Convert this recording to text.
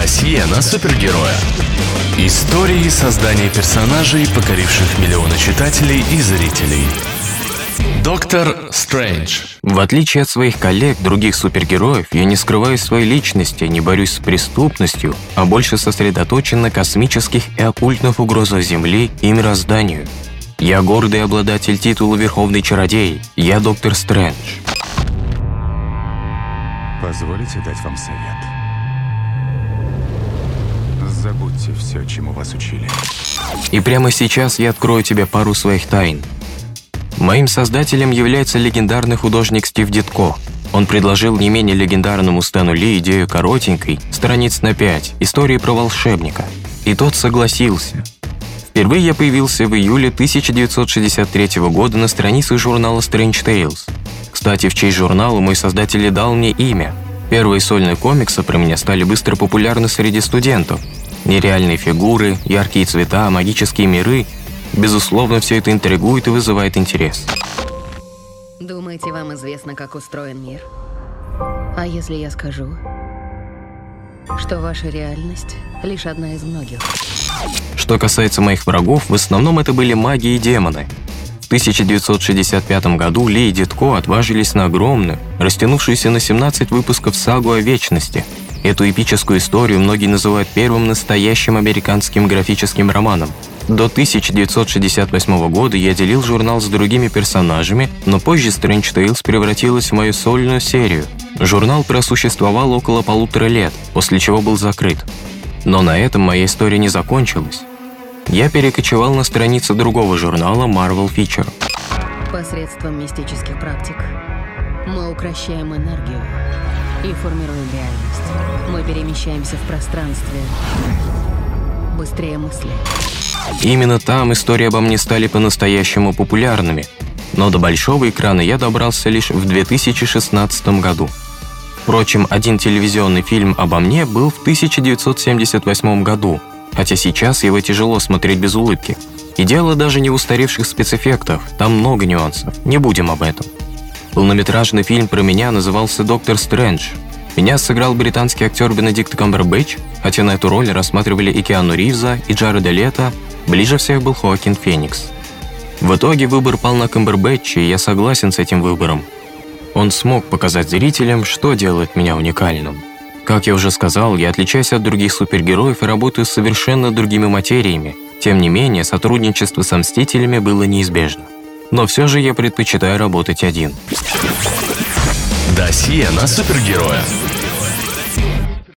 Досье на супергероя. Истории создания персонажей, покоривших миллионы читателей и зрителей. Доктор Стрэндж. В отличие от своих коллег, других супергероев, я не скрываю своей личности, не борюсь с преступностью, а больше сосредоточен на космических и оккультных угрозах Земли и мирозданию. Я гордый обладатель титула Верховный Чародей. Я доктор Стрэндж. Позволите дать вам совет? Забудьте все, чему вас учили. И прямо сейчас я открою тебе пару своих тайн. Моим создателем является легендарный художник Стив Дитко. Он предложил не менее легендарному Стэну Ли идею коротенькой, страниц на 5, истории про волшебника. И тот согласился. Впервые я появился в июле 1963 года на странице журнала Strange Tales. Кстати, в честь журнала мой создатель дал мне имя. Первые сольные комиксы про меня стали быстро популярны среди студентов. Нереальные фигуры, яркие цвета, магические миры. Безусловно, все это интригует и вызывает интерес. Думаете, вам известно, как устроен мир? А если я скажу, что ваша реальность лишь одна из многих? Что касается моих врагов, в основном это были маги и демоны. В 1965 году Ли и Дитко отважились на огромную, растянувшуюся на 17 выпусков сагу о вечности. Эту эпическую историю многие называют первым настоящим американским графическим романом. До 1968 года я делил журнал с другими персонажами, но позже Strange Tales превратилась в мою сольную серию. Журнал просуществовал около полутора лет, после чего был закрыт. Но на этом моя история не закончилась. Я перекочевал на страницы другого журнала Marvel Feature. Посредством мистических практик мы укращаем энергию и формируем реальность. Мы перемещаемся в пространстве быстрее мысли. Именно там истории обо мне стали по-настоящему популярными. Но до большого экрана я добрался лишь в 2016 году. Впрочем, один телевизионный фильм обо мне был в 1978 году, хотя сейчас его тяжело смотреть без улыбки. И дело даже не в устаревших спецэффектах, там много нюансов, не будем об этом. Полнометражный фильм про меня назывался «Доктор Стрэндж». Меня сыграл британский актер Бенедикт Камбербэтч, хотя на эту роль рассматривали и Киану Ривза, и Джареда Лето, ближе всех был Хоакин Феникс. В итоге выбор пал на Камбербэтча, и я согласен с этим выбором. Он смог показать зрителям, что делает меня уникальным. Как я уже сказал, я отличаюсь от других супергероев и работаю с совершенно другими материями. Тем не менее, сотрудничество со Мстителями было неизбежно. Но все же я предпочитаю работать один. Досье на супергероя.